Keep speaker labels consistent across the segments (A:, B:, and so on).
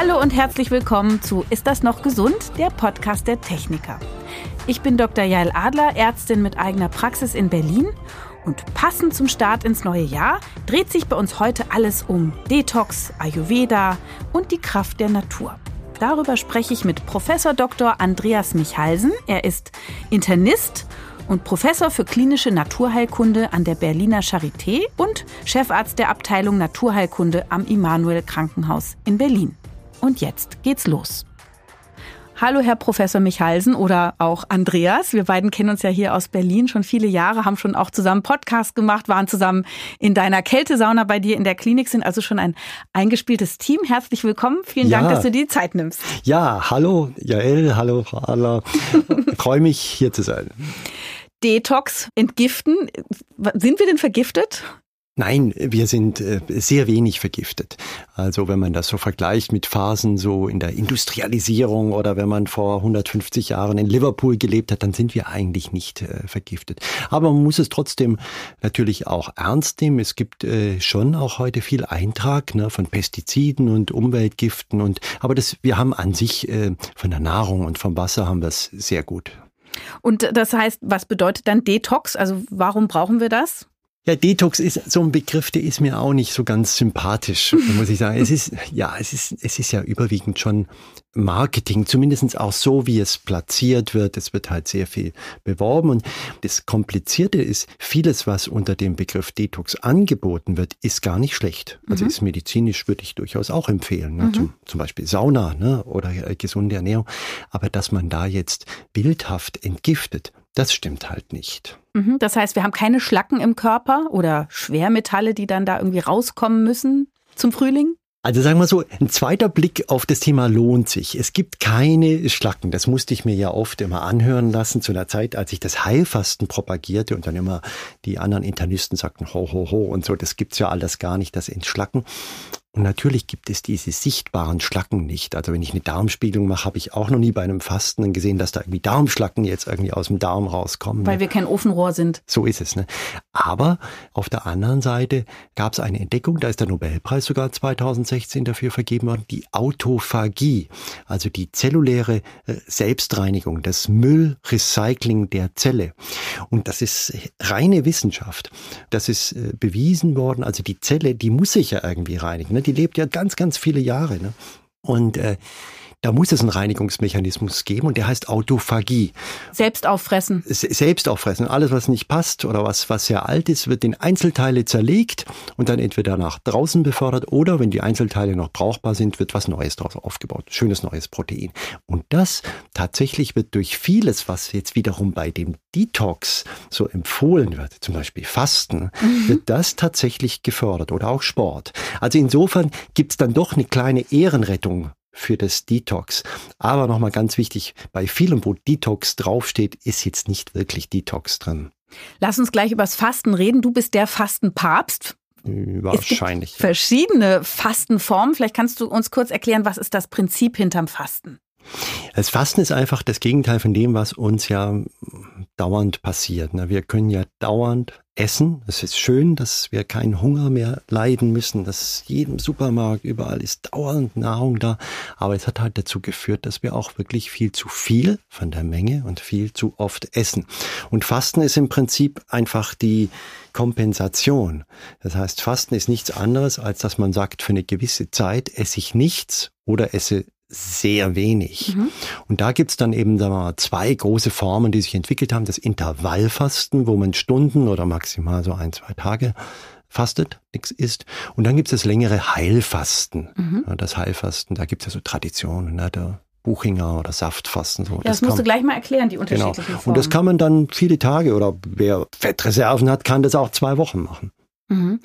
A: Hallo und herzlich willkommen zu Ist das noch gesund? Der Podcast der Techniker. Ich bin Dr. Jael Adler, Ärztin mit eigener Praxis in Berlin. Und passend zum Start ins neue Jahr dreht sich bei uns heute alles um Detox, Ayurveda und die Kraft der Natur. Darüber spreche ich mit Professor Dr. Andreas Michalsen. Er ist Internist und Professor für klinische Naturheilkunde an der Berliner Charité und Chefarzt der Abteilung Naturheilkunde am Immanuel Krankenhaus in Berlin. Und jetzt geht's los. Hallo, Herr Professor Michalsen oder auch Andreas. Wir beiden kennen uns ja hier aus Berlin schon viele Jahre, haben schon auch zusammen Podcast gemacht, waren zusammen in deiner Kältesauna bei dir in der Klinik, sind also schon ein eingespieltes Team. Herzlich willkommen. Vielen ja. Dank, dass du dir die Zeit nimmst.
B: Ja, hallo, Jael, hallo, Frau Adler. Freue mich, hier zu sein.
A: Detox, entgiften. Sind wir denn vergiftet?
B: Nein, wir sind äh, sehr wenig vergiftet. Also wenn man das so vergleicht mit Phasen so in der Industrialisierung oder wenn man vor 150 Jahren in Liverpool gelebt hat, dann sind wir eigentlich nicht äh, vergiftet. Aber man muss es trotzdem natürlich auch ernst nehmen. Es gibt äh, schon auch heute viel Eintrag ne, von Pestiziden und Umweltgiften und aber das wir haben an sich von der Nahrung und vom Wasser haben wir es sehr gut.
A: Und das heißt, was bedeutet dann Detox? Also warum brauchen wir das?
B: Ja, Detox ist so ein Begriff, der ist mir auch nicht so ganz sympathisch, muss ich sagen. Es ist, ja, es ist, es ist ja überwiegend schon Marketing, zumindest auch so, wie es platziert wird. Es wird halt sehr viel beworben. Und das Komplizierte ist, vieles, was unter dem Begriff Detox angeboten wird, ist gar nicht schlecht. Also mhm. ist medizinisch, würde ich durchaus auch empfehlen. Ne? Mhm. Zum, zum, Beispiel Sauna ne? oder äh, gesunde Ernährung. Aber dass man da jetzt bildhaft entgiftet, das stimmt halt nicht.
A: Mhm, das heißt, wir haben keine Schlacken im Körper oder Schwermetalle, die dann da irgendwie rauskommen müssen zum Frühling?
B: Also sagen wir so, ein zweiter Blick auf das Thema lohnt sich. Es gibt keine Schlacken. Das musste ich mir ja oft immer anhören lassen zu einer Zeit, als ich das Heilfasten propagierte und dann immer die anderen Internisten sagten, ho, ho, ho und so, das gibt's ja alles gar nicht, das Entschlacken. Und natürlich gibt es diese sichtbaren Schlacken nicht. Also wenn ich eine Darmspiegelung mache, habe ich auch noch nie bei einem Fasten gesehen, dass da irgendwie Darmschlacken jetzt irgendwie aus dem Darm rauskommen.
A: Weil ne? wir kein Ofenrohr sind.
B: So ist es. Ne? Aber auf der anderen Seite gab es eine Entdeckung, da ist der Nobelpreis sogar 2016 dafür vergeben worden, die Autophagie, also die zelluläre äh, Selbstreinigung, das Müllrecycling der Zelle. Und das ist reine Wissenschaft. Das ist äh, bewiesen worden. Also die Zelle, die muss sich ja irgendwie reinigen. Ne? Die lebt ja ganz, ganz viele Jahre. Ne? Und äh, da muss es einen Reinigungsmechanismus geben und der heißt Autophagie.
A: Selbst auffressen.
B: Selbst auffressen. Alles, was nicht passt oder was, was sehr alt ist, wird in Einzelteile zerlegt und dann entweder nach draußen befördert oder, wenn die Einzelteile noch brauchbar sind, wird was Neues daraus aufgebaut. Schönes neues Protein. Und das tatsächlich wird durch vieles, was jetzt wiederum bei dem Detox so empfohlen wird, zum Beispiel Fasten, mhm. wird das tatsächlich gefördert oder auch Sport. Also insofern gibt es dann doch eine kleine Ehrenrettung für das Detox. Aber nochmal ganz wichtig, bei vielem, wo Detox draufsteht, ist jetzt nicht wirklich Detox drin.
A: Lass uns gleich übers Fasten reden. Du bist der Fastenpapst.
B: Wahrscheinlich.
A: Es gibt verschiedene Fastenformen. Vielleicht kannst du uns kurz erklären, was ist das Prinzip hinterm Fasten?
B: Das Fasten ist einfach das Gegenteil von dem, was uns ja dauernd passiert. Ne? Wir können ja dauernd essen. Es ist schön, dass wir keinen Hunger mehr leiden müssen, dass jedem Supermarkt überall ist dauernd Nahrung da. Aber es hat halt dazu geführt, dass wir auch wirklich viel zu viel von der Menge und viel zu oft essen. Und Fasten ist im Prinzip einfach die Kompensation. Das heißt, Fasten ist nichts anderes, als dass man sagt, für eine gewisse Zeit esse ich nichts oder esse sehr wenig. Mhm. Und da gibt's dann eben sagen wir mal, zwei große Formen, die sich entwickelt haben. Das Intervallfasten, wo man Stunden oder maximal so ein, zwei Tage fastet, nichts isst. Und dann gibt's das längere Heilfasten. Mhm. Das Heilfasten, da gibt's ja so Traditionen. Ne? Der Buchinger oder Saftfasten. So.
A: Ja, das, das musst kann, du gleich mal erklären, die unterschiedlichen genau.
B: Formen. Und das kann man dann viele Tage oder wer Fettreserven hat, kann das auch zwei Wochen machen.
A: Mhm.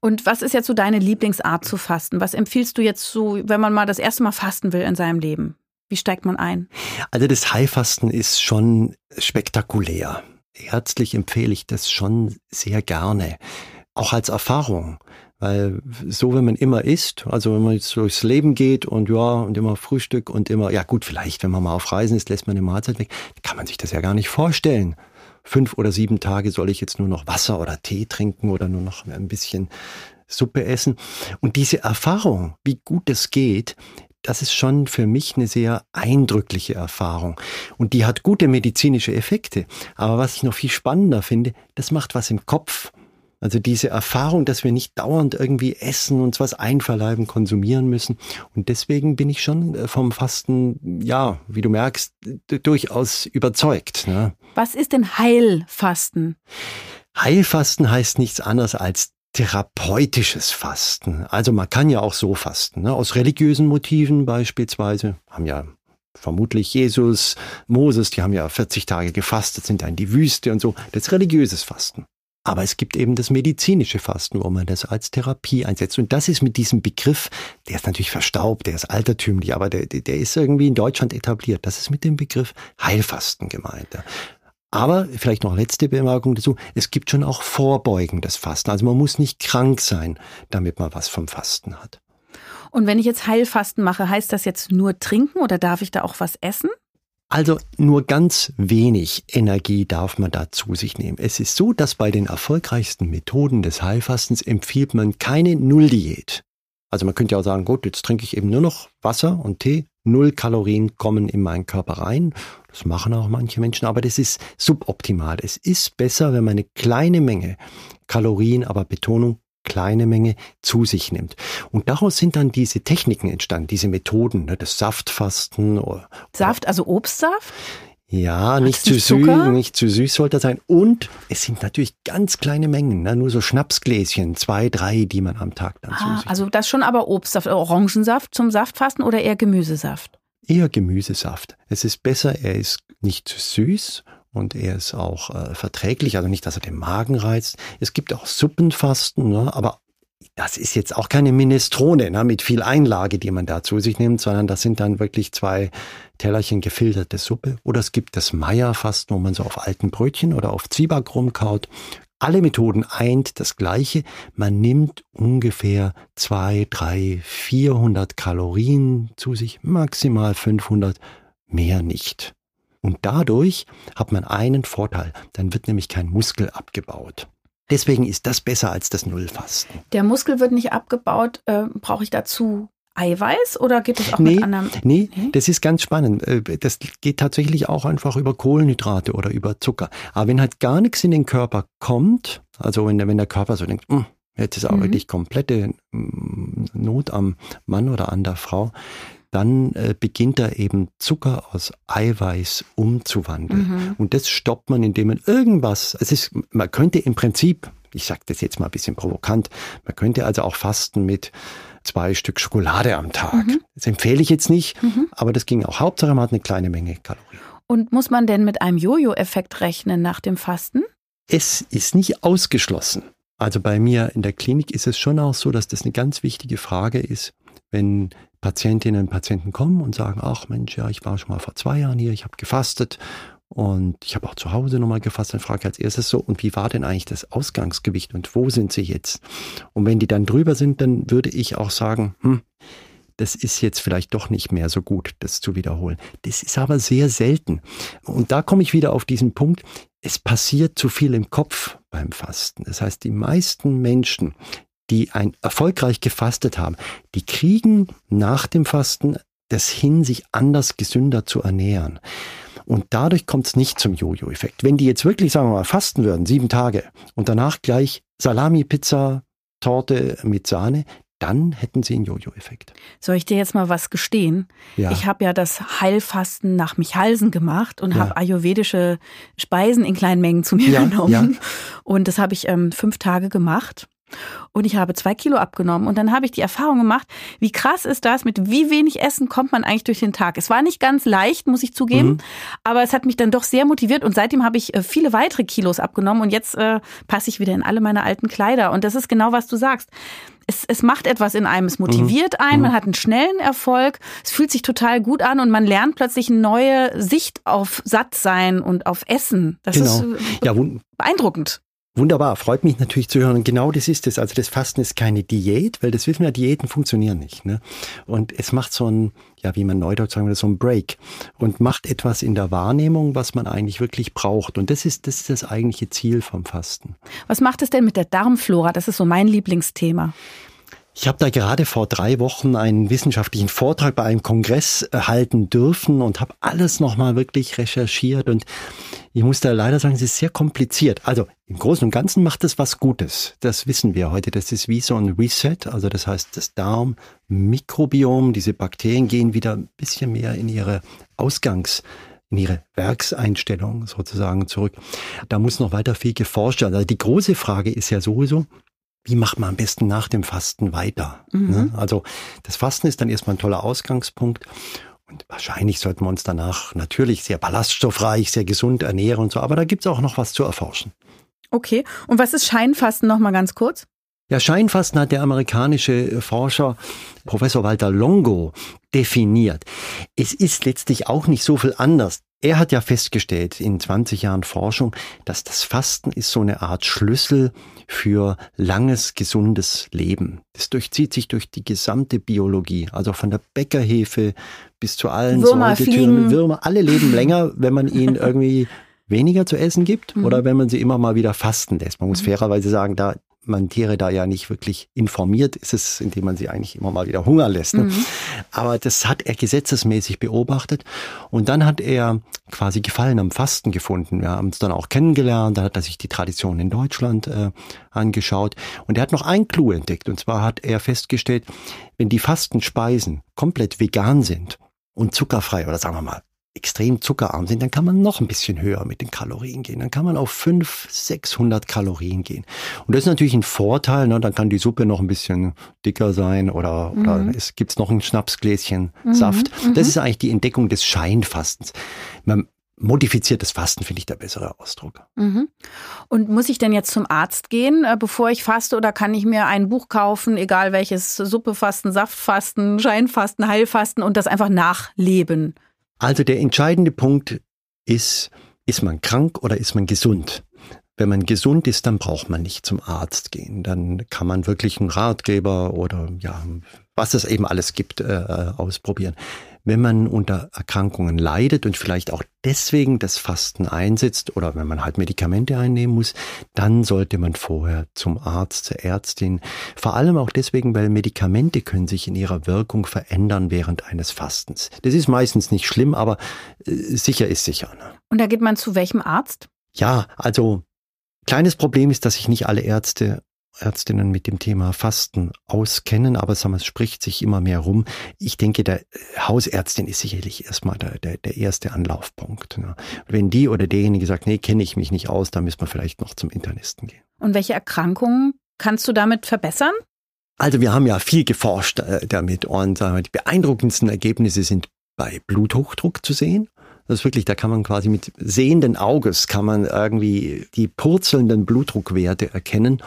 A: Und was ist jetzt so deine Lieblingsart zu fasten? Was empfiehlst du jetzt so, wenn man mal das erste Mal fasten will in seinem Leben? Wie steigt man ein?
B: Also das Heilfasten ist schon spektakulär. Ärztlich empfehle ich das schon sehr gerne. Auch als Erfahrung. Weil so, wenn man immer isst, also wenn man jetzt durchs Leben geht und ja, und immer Frühstück und immer, ja gut, vielleicht, wenn man mal auf Reisen ist, lässt man eine Mahlzeit weg, kann man sich das ja gar nicht vorstellen fünf oder sieben Tage soll ich jetzt nur noch Wasser oder Tee trinken oder nur noch ein bisschen Suppe essen. Und diese Erfahrung, wie gut es geht, das ist schon für mich eine sehr eindrückliche Erfahrung. Und die hat gute medizinische Effekte. Aber was ich noch viel spannender finde, das macht was im Kopf. Also diese Erfahrung, dass wir nicht dauernd irgendwie essen, uns was einverleiben, konsumieren müssen. Und deswegen bin ich schon äh, vom Fasten, ja, wie du merkst, durchaus überzeugt. Ne?
A: Was ist denn Heilfasten?
B: Heilfasten heißt nichts anderes als therapeutisches Fasten. Also man kann ja auch so fasten, ne? aus religiösen Motiven beispielsweise. Haben ja vermutlich Jesus, Moses, die haben ja 40 Tage gefastet, sind da in die Wüste und so. Das ist religiöses Fasten. Aber es gibt eben das medizinische Fasten, wo man das als Therapie einsetzt. Und das ist mit diesem Begriff, der ist natürlich verstaubt, der ist altertümlich, aber der, der ist irgendwie in Deutschland etabliert. Das ist mit dem Begriff Heilfasten gemeint. Aber vielleicht noch letzte Bemerkung dazu. Es gibt schon auch vorbeugendes Fasten. Also man muss nicht krank sein, damit man was vom Fasten hat.
A: Und wenn ich jetzt Heilfasten mache, heißt das jetzt nur trinken oder darf ich da auch was essen?
B: Also nur ganz wenig Energie darf man da zu sich nehmen. Es ist so, dass bei den erfolgreichsten Methoden des Heilfastens empfiehlt man keine Nulldiät. Also man könnte ja auch sagen, gut, jetzt trinke ich eben nur noch Wasser und Tee. Null Kalorien kommen in meinen Körper rein. Das machen auch manche Menschen, aber das ist suboptimal. Es ist besser, wenn man eine kleine Menge Kalorien, aber Betonung kleine Menge zu sich nimmt. Und daraus sind dann diese Techniken entstanden, diese Methoden, ne, das Saftfasten. Oder,
A: Saft, also Obstsaft?
B: Ja, nicht zu süß, nicht zu süß sollte sein. Und es sind natürlich ganz kleine Mengen, ne? nur so Schnapsgläschen, zwei, drei, die man am Tag dann ah, zu sich
A: Also das schon aber Obstsaft, Orangensaft zum Saftfasten oder eher Gemüsesaft?
B: Eher Gemüsesaft. Es ist besser, er ist nicht zu süß und er ist auch äh, verträglich, also nicht, dass er den Magen reizt. Es gibt auch Suppenfasten, ne? aber das ist jetzt auch keine Minestrone ne, mit viel Einlage, die man da zu sich nimmt, sondern das sind dann wirklich zwei Tellerchen gefilterte Suppe. Oder es gibt das Meierfasten, wo man so auf alten Brötchen oder auf Zwieback rumkaut. Alle Methoden eint das Gleiche. Man nimmt ungefähr zwei, drei, vierhundert Kalorien zu sich, maximal 500, mehr nicht. Und dadurch hat man einen Vorteil, dann wird nämlich kein Muskel abgebaut. Deswegen ist das besser als das Nullfasten.
A: Der Muskel wird nicht abgebaut. Äh, Brauche ich dazu Eiweiß oder geht das auch nee, mit anderen?
B: Nee, nee, das ist ganz spannend. Äh, das geht tatsächlich auch einfach über Kohlenhydrate oder über Zucker. Aber wenn halt gar nichts in den Körper kommt, also wenn der, wenn der Körper so denkt, hm, jetzt ist auch mhm. wirklich komplette hm, Not am Mann oder an der Frau, dann äh, beginnt er eben Zucker aus Eiweiß umzuwandeln. Mhm. Und das stoppt man, indem man irgendwas, es ist, man könnte im Prinzip, ich sage das jetzt mal ein bisschen provokant, man könnte also auch fasten mit zwei Stück Schokolade am Tag. Mhm. Das empfehle ich jetzt nicht, mhm. aber das ging auch. Hauptsache, man hat eine kleine Menge Kalorien.
A: Und muss man denn mit einem Jojo-Effekt rechnen nach dem Fasten?
B: Es ist nicht ausgeschlossen. Also bei mir in der Klinik ist es schon auch so, dass das eine ganz wichtige Frage ist, wenn Patientinnen und Patienten kommen und sagen, ach Mensch, ja, ich war schon mal vor zwei Jahren hier, ich habe gefastet und ich habe auch zu Hause nochmal gefasst, dann frage ich als erstes so, und wie war denn eigentlich das Ausgangsgewicht und wo sind sie jetzt? Und wenn die dann drüber sind, dann würde ich auch sagen, hm, das ist jetzt vielleicht doch nicht mehr so gut, das zu wiederholen. Das ist aber sehr selten. Und da komme ich wieder auf diesen Punkt, es passiert zu viel im Kopf beim Fasten. Das heißt, die meisten Menschen, die ein erfolgreich gefastet haben, die kriegen nach dem Fasten das hin, sich anders gesünder zu ernähren. Und dadurch kommt es nicht zum Jojo-Effekt. Wenn die jetzt wirklich, sagen wir mal, fasten würden, sieben Tage, und danach gleich Salami, Pizza, Torte mit Sahne, dann hätten sie einen Jojo-Effekt.
A: Soll ich dir jetzt mal was gestehen? Ja. Ich habe ja das Heilfasten nach Michalsen gemacht und ja. habe ayurvedische Speisen in kleinen Mengen zu mir ja. genommen. Und das habe ich ähm, fünf Tage gemacht. Und ich habe zwei Kilo abgenommen. Und dann habe ich die Erfahrung gemacht, wie krass ist das, mit wie wenig Essen kommt man eigentlich durch den Tag. Es war nicht ganz leicht, muss ich zugeben, mhm. aber es hat mich dann doch sehr motiviert. Und seitdem habe ich äh, viele weitere Kilos abgenommen. Und jetzt äh, passe ich wieder in alle meine alten Kleider. Und das ist genau, was du sagst. Es, es macht etwas in einem, es motiviert mhm. einen, man mhm. hat einen schnellen Erfolg, es fühlt sich total gut an und man lernt plötzlich eine neue Sicht auf Sattsein und auf Essen. Das genau. ist äh, ja, beeindruckend.
B: Wunderbar, freut mich natürlich zu hören. Genau das ist es. Also das Fasten ist keine Diät, weil das wissen wir, Diäten funktionieren nicht. Ne? Und es macht so ein, ja, wie man neudeutsch sagen würde, so ein Break und macht etwas in der Wahrnehmung, was man eigentlich wirklich braucht. Und das ist, das ist das eigentliche Ziel vom Fasten.
A: Was macht es denn mit der Darmflora? Das ist so mein Lieblingsthema.
B: Ich habe da gerade vor drei Wochen einen wissenschaftlichen Vortrag bei einem Kongress halten dürfen und habe alles nochmal wirklich recherchiert und ich muss da leider sagen, es ist sehr kompliziert. Also im Großen und Ganzen macht es was Gutes. Das wissen wir heute. Das ist wie so ein Reset. Also das heißt, das Darmmikrobiom, diese Bakterien gehen wieder ein bisschen mehr in ihre Ausgangs- in ihre Werkseinstellung sozusagen zurück. Da muss noch weiter viel geforscht werden. Also die große Frage ist ja sowieso, wie macht man am besten nach dem Fasten weiter? Mhm. Ne? Also das Fasten ist dann erstmal ein toller Ausgangspunkt. Und wahrscheinlich sollten wir uns danach natürlich sehr ballaststoffreich, sehr gesund ernähren und so. Aber da gibt's auch noch was zu erforschen.
A: Okay. Und was ist Scheinfasten nochmal ganz kurz?
B: Ja, Scheinfasten hat der amerikanische Forscher Professor Walter Longo definiert. Es ist letztlich auch nicht so viel anders. Er hat ja festgestellt in 20 Jahren Forschung, dass das Fasten ist so eine Art Schlüssel für langes, gesundes Leben. Das durchzieht sich durch die gesamte Biologie, also von der Bäckerhefe bis zu allen
A: Würmer, Säugetüren,
B: Würmer. Alle leben länger, wenn man ihnen irgendwie weniger zu essen gibt mhm. oder wenn man sie immer mal wieder fasten lässt. Man muss mhm. fairerweise sagen, da man Tiere da ja nicht wirklich informiert, ist es, indem man sie eigentlich immer mal wieder hungern lässt. Ne? Mhm. Aber das hat er gesetzesmäßig beobachtet. Und dann hat er quasi Gefallen am Fasten gefunden. Wir haben es dann auch kennengelernt. Da hat er sich die Tradition in Deutschland äh, angeschaut. Und er hat noch ein Clou entdeckt. Und zwar hat er festgestellt, wenn die Fastenspeisen komplett vegan sind und zuckerfrei oder sagen wir mal extrem zuckerarm sind, dann kann man noch ein bisschen höher mit den Kalorien gehen. Dann kann man auf 500, 600 Kalorien gehen. Und das ist natürlich ein Vorteil. Ne? Dann kann die Suppe noch ein bisschen dicker sein oder, mhm. oder es gibt noch ein Schnapsgläschen mhm. Saft. Das mhm. ist eigentlich die Entdeckung des Scheinfastens. Man, modifiziertes Fasten finde ich der bessere Ausdruck.
A: Mhm. Und muss ich denn jetzt zum Arzt gehen, äh, bevor ich faste, oder kann ich mir ein Buch kaufen, egal welches, Suppefasten, Saftfasten, Scheinfasten, Heilfasten und das einfach nachleben?
B: Also der entscheidende Punkt ist, ist man krank oder ist man gesund? Wenn man gesund ist, dann braucht man nicht zum Arzt gehen. Dann kann man wirklich einen Ratgeber oder ja, was es eben alles gibt, äh, ausprobieren wenn man unter Erkrankungen leidet und vielleicht auch deswegen das Fasten einsetzt oder wenn man halt Medikamente einnehmen muss, dann sollte man vorher zum Arzt, zur Ärztin. Vor allem auch deswegen, weil Medikamente können sich in ihrer Wirkung verändern während eines Fastens. Das ist meistens nicht schlimm, aber äh, sicher ist sicher. Ne?
A: Und da geht man zu welchem Arzt?
B: Ja, also kleines Problem ist, dass sich nicht alle Ärzte Ärztinnen mit dem Thema Fasten auskennen, aber sagen wir, es spricht sich immer mehr rum. Ich denke, der Hausärztin ist sicherlich erstmal der, der, der erste Anlaufpunkt. Ne? Wenn die oder derjenige sagt, nee, kenne ich mich nicht aus, dann müssen wir vielleicht noch zum Internisten gehen.
A: Und welche Erkrankungen kannst du damit verbessern?
B: Also wir haben ja viel geforscht äh, damit und sagen wir, die beeindruckendsten Ergebnisse sind bei Bluthochdruck zu sehen. Das ist wirklich, da kann man quasi mit sehenden Auges kann man irgendwie die purzelnden Blutdruckwerte erkennen.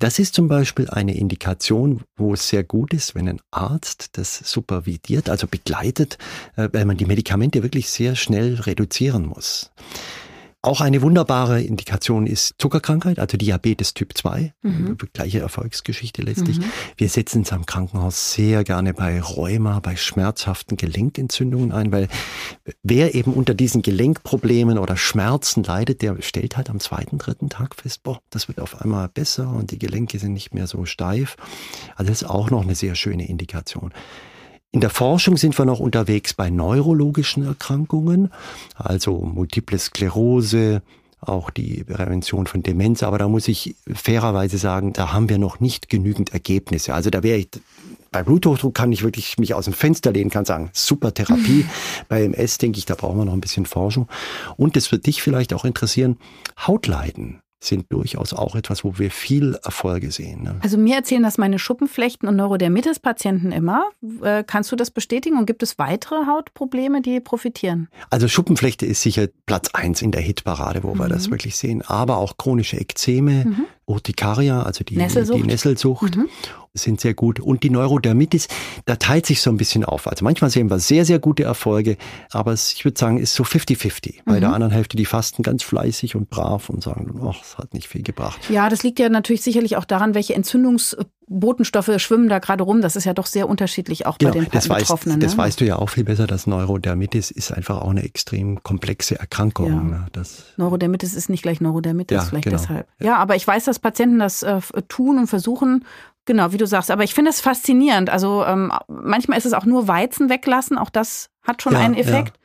B: Das ist zum Beispiel eine Indikation, wo es sehr gut ist, wenn ein Arzt das supervidiert, also begleitet, äh, weil man die Medikamente wirklich sehr schnell reduzieren muss. Auch eine wunderbare Indikation ist Zuckerkrankheit, also Diabetes Typ 2. Mhm. Gleiche Erfolgsgeschichte letztlich. Mhm. Wir setzen es am Krankenhaus sehr gerne bei Rheuma, bei schmerzhaften Gelenkentzündungen ein, weil wer eben unter diesen Gelenkproblemen oder Schmerzen leidet, der stellt halt am zweiten, dritten Tag fest, boah, das wird auf einmal besser und die Gelenke sind nicht mehr so steif. Also das ist auch noch eine sehr schöne Indikation. In der Forschung sind wir noch unterwegs bei neurologischen Erkrankungen, also Multiple Sklerose, auch die Prävention von Demenz. Aber da muss ich fairerweise sagen, da haben wir noch nicht genügend Ergebnisse. Also da wäre ich, bei Bluthochdruck kann ich wirklich mich aus dem Fenster lehnen, kann sagen, super Therapie. Mhm. Bei MS denke ich, da brauchen wir noch ein bisschen Forschung. Und das wird dich vielleicht auch interessieren, Hautleiden sind durchaus auch etwas, wo wir viel Erfolge sehen. Ne?
A: Also mir erzählen das meine Schuppenflechten- und Neurodermitis-Patienten immer. Äh, kannst du das bestätigen und gibt es weitere Hautprobleme, die profitieren?
B: Also Schuppenflechte ist sicher Platz eins in der Hitparade, wo mhm. wir das wirklich sehen. Aber auch chronische Ekzeme, mhm. Urtikaria, also die Nesselsucht, die Nesselsucht mhm sind sehr gut. Und die Neurodermitis, da teilt sich so ein bisschen auf. Also manchmal sehen wir sehr, sehr gute Erfolge, aber es, ich würde sagen, ist so 50-50. Bei der mhm. anderen Hälfte, die fasten ganz fleißig und brav und sagen, ach, es hat nicht viel gebracht.
A: Ja, das liegt ja natürlich sicherlich auch daran, welche Entzündungsbotenstoffe schwimmen da gerade rum. Das ist ja doch sehr unterschiedlich auch genau, bei den
B: das
A: Betroffenen.
B: Weißt, ne? Das weißt du ja auch viel besser, dass Neurodermitis ist einfach auch eine extrem komplexe Erkrankung. Ja.
A: Ne? Das Neurodermitis ist nicht gleich Neurodermitis, ja, vielleicht genau. deshalb. Ja. ja, aber ich weiß, dass Patienten das äh, tun und versuchen Genau, wie du sagst. Aber ich finde es faszinierend. Also ähm, manchmal ist es auch nur Weizen weglassen. Auch das hat schon ja, einen Effekt. Ja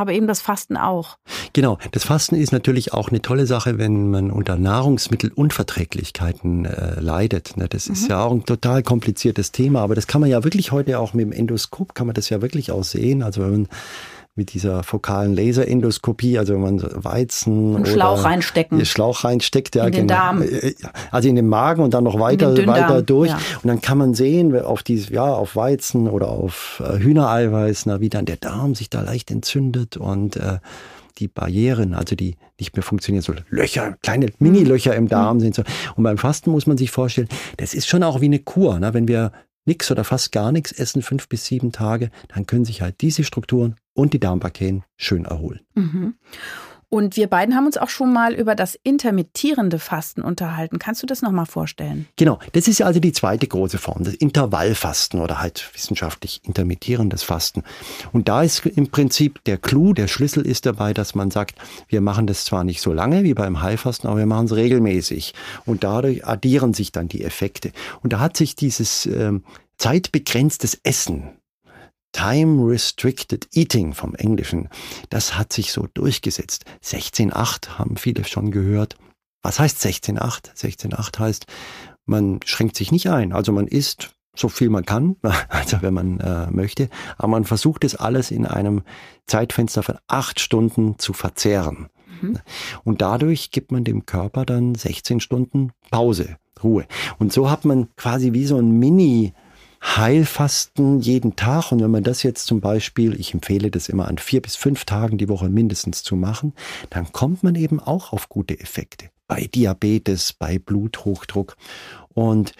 A: aber eben das Fasten auch.
B: Genau, das Fasten ist natürlich auch eine tolle Sache, wenn man unter Nahrungsmittelunverträglichkeiten äh, leidet. Ne? Das mhm. ist ja auch ein total kompliziertes Thema, aber das kann man ja wirklich heute auch mit dem Endoskop, kann man das ja wirklich auch sehen. Also wenn man mit dieser fokalen Laserendoskopie, also wenn man Weizen
A: und Schlauch reinstecken,
B: Schlauch reinsteckt, ja,
A: in den genau. Darm.
B: Äh, also in den Magen und dann noch weiter weiter durch ja. und dann kann man sehen auf diese ja auf Weizen oder auf äh, Hühnereiweiß, na, wie dann der Darm sich da leicht entzündet und äh, die Barrieren, also die nicht mehr funktionieren, so Löcher, kleine Mini-Löcher im Darm mhm. sind so. Und beim Fasten muss man sich vorstellen, das ist schon auch wie eine Kur. Ne? Wenn wir nichts oder fast gar nichts essen, fünf bis sieben Tage, dann können sich halt diese Strukturen und die Darmbakterien schön erholen.
A: Mhm. Und wir beiden haben uns auch schon mal über das intermittierende Fasten unterhalten. Kannst du das nochmal vorstellen?
B: Genau, das ist ja also die zweite große Form, das Intervallfasten oder halt wissenschaftlich intermittierendes Fasten. Und da ist im Prinzip der Clou, der Schlüssel ist dabei, dass man sagt, wir machen das zwar nicht so lange wie beim Heilfasten, aber wir machen es regelmäßig. Und dadurch addieren sich dann die Effekte. Und da hat sich dieses ähm, zeitbegrenztes Essen Time Restricted Eating vom Englischen, das hat sich so durchgesetzt. 16.8 haben viele schon gehört. Was heißt 16.8? 16.8 heißt, man schränkt sich nicht ein. Also man isst so viel man kann, also wenn man äh, möchte, aber man versucht es alles in einem Zeitfenster von acht Stunden zu verzehren. Mhm. Und dadurch gibt man dem Körper dann 16 Stunden Pause, Ruhe. Und so hat man quasi wie so ein Mini- Heilfasten jeden Tag. Und wenn man das jetzt zum Beispiel, ich empfehle das immer an vier bis fünf Tagen die Woche mindestens zu machen, dann kommt man eben auch auf gute Effekte. Bei Diabetes, bei Bluthochdruck. Und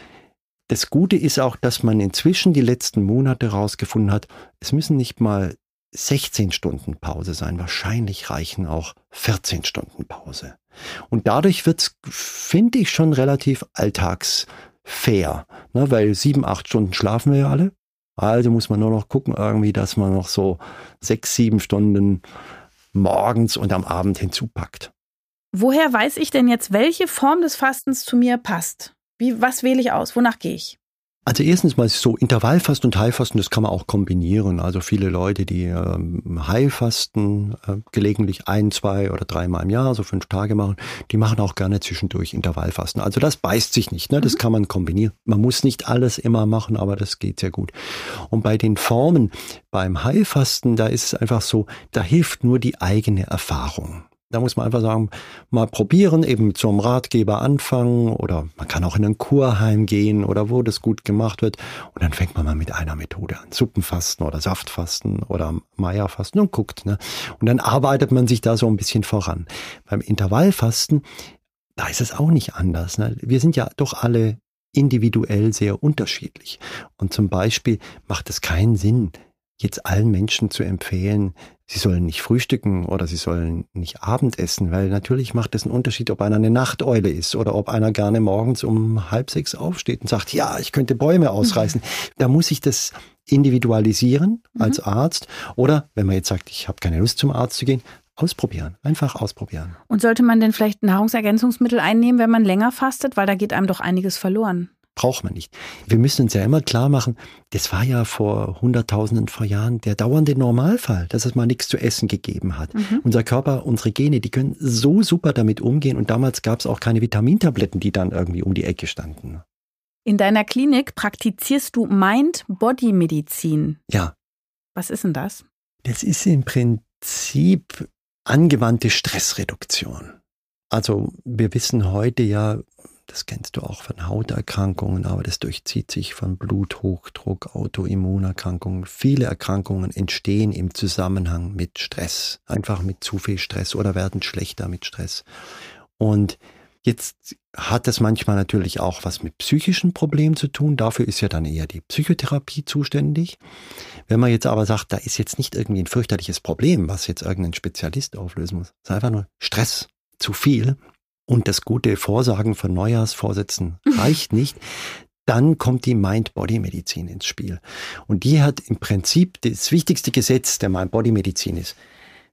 B: das Gute ist auch, dass man inzwischen die letzten Monate herausgefunden hat, es müssen nicht mal 16 Stunden Pause sein. Wahrscheinlich reichen auch 14 Stunden Pause. Und dadurch wird's, finde ich, schon relativ alltags fair, ne? weil sieben, acht Stunden schlafen wir ja alle. Also muss man nur noch gucken, irgendwie, dass man noch so sechs, sieben Stunden morgens und am Abend hinzupackt.
A: Woher weiß ich denn jetzt, welche Form des Fastens zu mir passt? Wie, was wähle ich aus? Wonach gehe ich?
B: Also erstens mal so Intervallfasten und Heilfasten, das kann man auch kombinieren. Also viele Leute, die ähm, Heilfasten äh, gelegentlich ein, zwei oder dreimal im Jahr, so fünf Tage machen, die machen auch gerne zwischendurch Intervallfasten. Also das beißt sich nicht, ne? Das mhm. kann man kombinieren. Man muss nicht alles immer machen, aber das geht sehr gut. Und bei den Formen beim Heilfasten, da ist es einfach so, da hilft nur die eigene Erfahrung. Da muss man einfach sagen, mal probieren, eben einem Ratgeber anfangen oder man kann auch in ein Kurheim gehen oder wo das gut gemacht wird. Und dann fängt man mal mit einer Methode an. Suppenfasten oder Saftfasten oder Meierfasten und guckt. Ne? Und dann arbeitet man sich da so ein bisschen voran. Beim Intervallfasten, da ist es auch nicht anders. Ne? Wir sind ja doch alle individuell sehr unterschiedlich. Und zum Beispiel macht es keinen Sinn, jetzt allen Menschen zu empfehlen, sie sollen nicht frühstücken oder sie sollen nicht Abendessen, weil natürlich macht es einen Unterschied, ob einer eine Nachteule ist oder ob einer gerne morgens um halb sechs aufsteht und sagt, ja, ich könnte Bäume ausreißen. Mhm. Da muss ich das individualisieren als mhm. Arzt oder wenn man jetzt sagt, ich habe keine Lust zum Arzt zu gehen, ausprobieren, einfach ausprobieren.
A: Und sollte man denn vielleicht Nahrungsergänzungsmittel einnehmen, wenn man länger fastet, weil da geht einem doch einiges verloren?
B: Braucht man nicht. Wir müssen uns ja immer klar machen, das war ja vor Hunderttausenden von Jahren der dauernde Normalfall, dass es mal nichts zu essen gegeben hat. Mhm. Unser Körper, unsere Gene, die können so super damit umgehen und damals gab es auch keine Vitamintabletten, die dann irgendwie um die Ecke standen.
A: In deiner Klinik praktizierst du Mind-Body-Medizin.
B: Ja.
A: Was ist denn das?
B: Das ist im Prinzip angewandte Stressreduktion. Also wir wissen heute ja, das kennst du auch von Hauterkrankungen, aber das durchzieht sich von Bluthochdruck, Autoimmunerkrankungen. Viele Erkrankungen entstehen im Zusammenhang mit Stress, einfach mit zu viel Stress oder werden schlechter mit Stress. Und jetzt hat das manchmal natürlich auch was mit psychischen Problemen zu tun. Dafür ist ja dann eher die Psychotherapie zuständig. Wenn man jetzt aber sagt, da ist jetzt nicht irgendwie ein fürchterliches Problem, was jetzt irgendein Spezialist auflösen muss, es ist einfach nur Stress, zu viel, und das gute Vorsagen von Neujahrsvorsätzen reicht nicht, dann kommt die Mind-Body-Medizin ins Spiel. Und die hat im Prinzip das wichtigste Gesetz der Mind-Body-Medizin ist,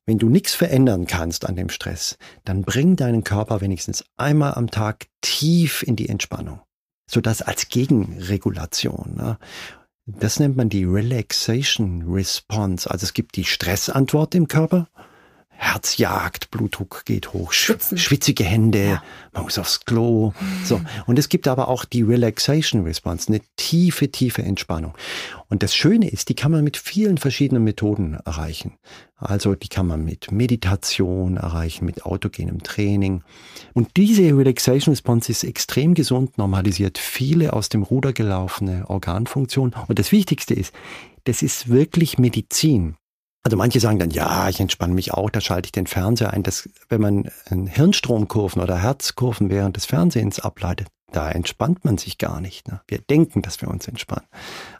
B: wenn du nichts verändern kannst an dem Stress, dann bring deinen Körper wenigstens einmal am Tag tief in die Entspannung. so das als Gegenregulation. Ne? Das nennt man die Relaxation Response. Also es gibt die Stressantwort im Körper Herz jagt, Blutdruck geht hoch, Schwitzen. schwitzige Hände, ja. man muss aufs Klo. So. Und es gibt aber auch die Relaxation Response, eine tiefe, tiefe Entspannung. Und das Schöne ist, die kann man mit vielen verschiedenen Methoden erreichen. Also die kann man mit Meditation erreichen, mit autogenem Training. Und diese Relaxation Response ist extrem gesund, normalisiert viele aus dem Ruder gelaufene Organfunktionen. Und das Wichtigste ist, das ist wirklich Medizin. Also manche sagen dann, ja, ich entspanne mich auch, da schalte ich den Fernseher ein. Das, wenn man Hirnstromkurven oder Herzkurven während des Fernsehens ableitet, da entspannt man sich gar nicht. Ne? Wir denken, dass wir uns entspannen.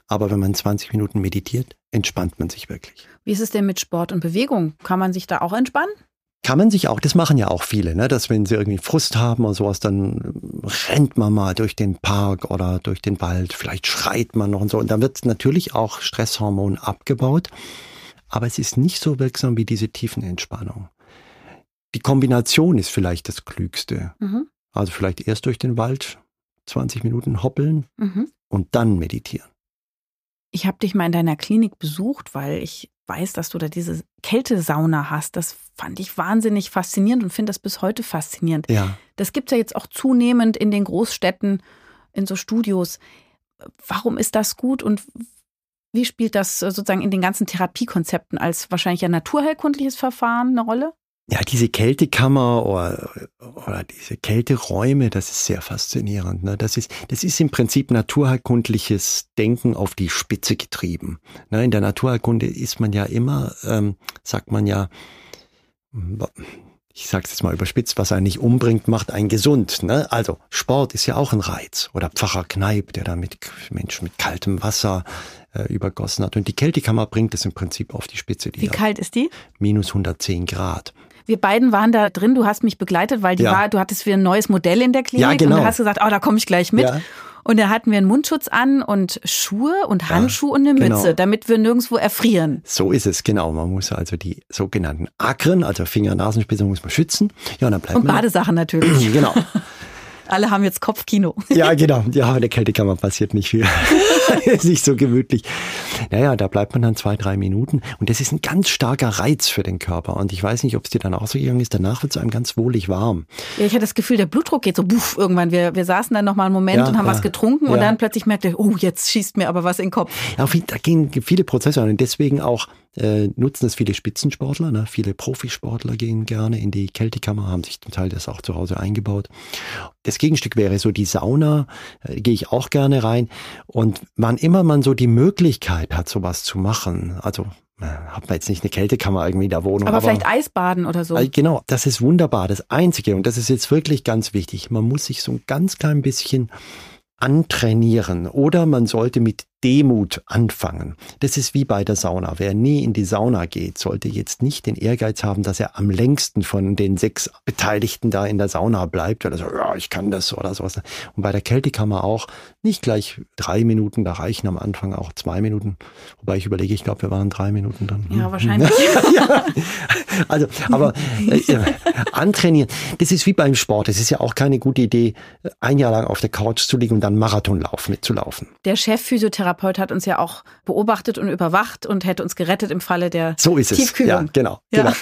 B: Aber wenn man 20 Minuten meditiert, entspannt man sich wirklich.
A: Wie ist es denn mit Sport und Bewegung? Kann man sich da auch entspannen?
B: Kann man sich auch, das machen ja auch viele, ne? dass wenn sie irgendwie Frust haben oder sowas, dann rennt man mal durch den Park oder durch den Wald, vielleicht schreit man noch und so. Und dann wird natürlich auch Stresshormon abgebaut aber es ist nicht so wirksam wie diese Tiefenentspannung. Die Kombination ist vielleicht das Klügste. Mhm. Also vielleicht erst durch den Wald 20 Minuten hoppeln mhm. und dann meditieren.
A: Ich habe dich mal in deiner Klinik besucht, weil ich weiß, dass du da diese Kältesauna hast. Das fand ich wahnsinnig faszinierend und finde das bis heute faszinierend. Ja. Das gibt es ja jetzt auch zunehmend in den Großstädten, in so Studios. Warum ist das gut und wie spielt das äh, sozusagen in den ganzen Therapiekonzepten als wahrscheinlich ein naturheilkundliches Verfahren eine Rolle?
B: Ja, diese Kältekammer oder, oder diese Kälteräume, das ist sehr faszinierend. Ne? Das, ist, das ist im Prinzip naturheilkundliches Denken auf die Spitze getrieben. Ne? In der Naturheilkunde ist man ja immer, ähm, sagt man ja, ich sage es jetzt mal überspitzt, was einen nicht umbringt, macht einen gesund. Ne? Also Sport ist ja auch ein Reiz. Oder Pfarrer Kneip, der da mit Menschen mit kaltem Wasser äh, übergossen hat. Und die Kältekammer bringt es im Prinzip auf die Spitze.
A: Die Wie kalt ist die?
B: Minus 110 Grad.
A: Wir beiden waren da drin, du hast mich begleitet, weil die ja. war, du hattest für ein neues Modell in der Klinik ja, genau. und du hast gesagt, oh, da komme ich gleich mit. Ja. Und da hatten wir einen Mundschutz an und Schuhe und Handschuhe ja, und eine genau. Mütze, damit wir nirgendwo erfrieren.
B: So ist es, genau. Man muss also die sogenannten Akren, also Finger, Nasenspitze, muss man schützen.
A: Ja, und dann bleibt Und Badesachen natürlich.
B: genau.
A: Alle haben jetzt Kopfkino.
B: Ja, genau. Ja, in der Kältekammer passiert nicht viel. ist nicht so gemütlich. Naja, da bleibt man dann zwei, drei Minuten. Und das ist ein ganz starker Reiz für den Körper. Und ich weiß nicht, ob es dir dann auch so gegangen ist. Danach wird es einem ganz wohlig warm.
A: Ja, ich hatte das Gefühl, der Blutdruck geht so buff irgendwann. Wir, wir saßen dann noch mal einen Moment ja, und haben ja, was getrunken. Ja. Und dann plötzlich merkte ich, oh, jetzt schießt mir aber was in den Kopf.
B: Ja, da gehen viele Prozesse an. Und deswegen auch äh, nutzen es viele Spitzensportler. Ne? Viele Profisportler gehen gerne in die Kältekammer, haben sich zum Teil das auch zu Hause eingebaut. Das Gegenstück wäre so die Sauna, äh, gehe ich auch gerne rein. Und wann immer man so die Möglichkeit hat, sowas zu machen, also äh, hat man jetzt nicht eine Kältekammer irgendwie in der Wohnung.
A: Aber, aber vielleicht Eisbaden oder so.
B: Genau, das ist wunderbar. Das Einzige, und das ist jetzt wirklich ganz wichtig, man muss sich so ein ganz klein bisschen antrainieren oder man sollte mit Demut anfangen. Das ist wie bei der Sauna. Wer nie in die Sauna geht, sollte jetzt nicht den Ehrgeiz haben, dass er am längsten von den sechs Beteiligten da in der Sauna bleibt oder so, ja, ich kann das oder sowas. Und bei der Kältekammer auch nicht gleich drei Minuten, da reichen am Anfang auch zwei Minuten. Wobei ich überlege, ich glaube, wir waren drei Minuten dann.
A: Ja, wahrscheinlich. ja.
B: Also, aber äh, antrainieren, das ist wie beim Sport. Es ist ja auch keine gute Idee, ein Jahr lang auf der Couch zu liegen und dann Marathonlauf mitzulaufen.
A: Der Chefphysiotherapeut Therapeut hat uns ja auch beobachtet und überwacht und hätte uns gerettet im Falle der
B: so ist
A: Tiefkühlung.
B: Es. Ja, genau, ja. genau.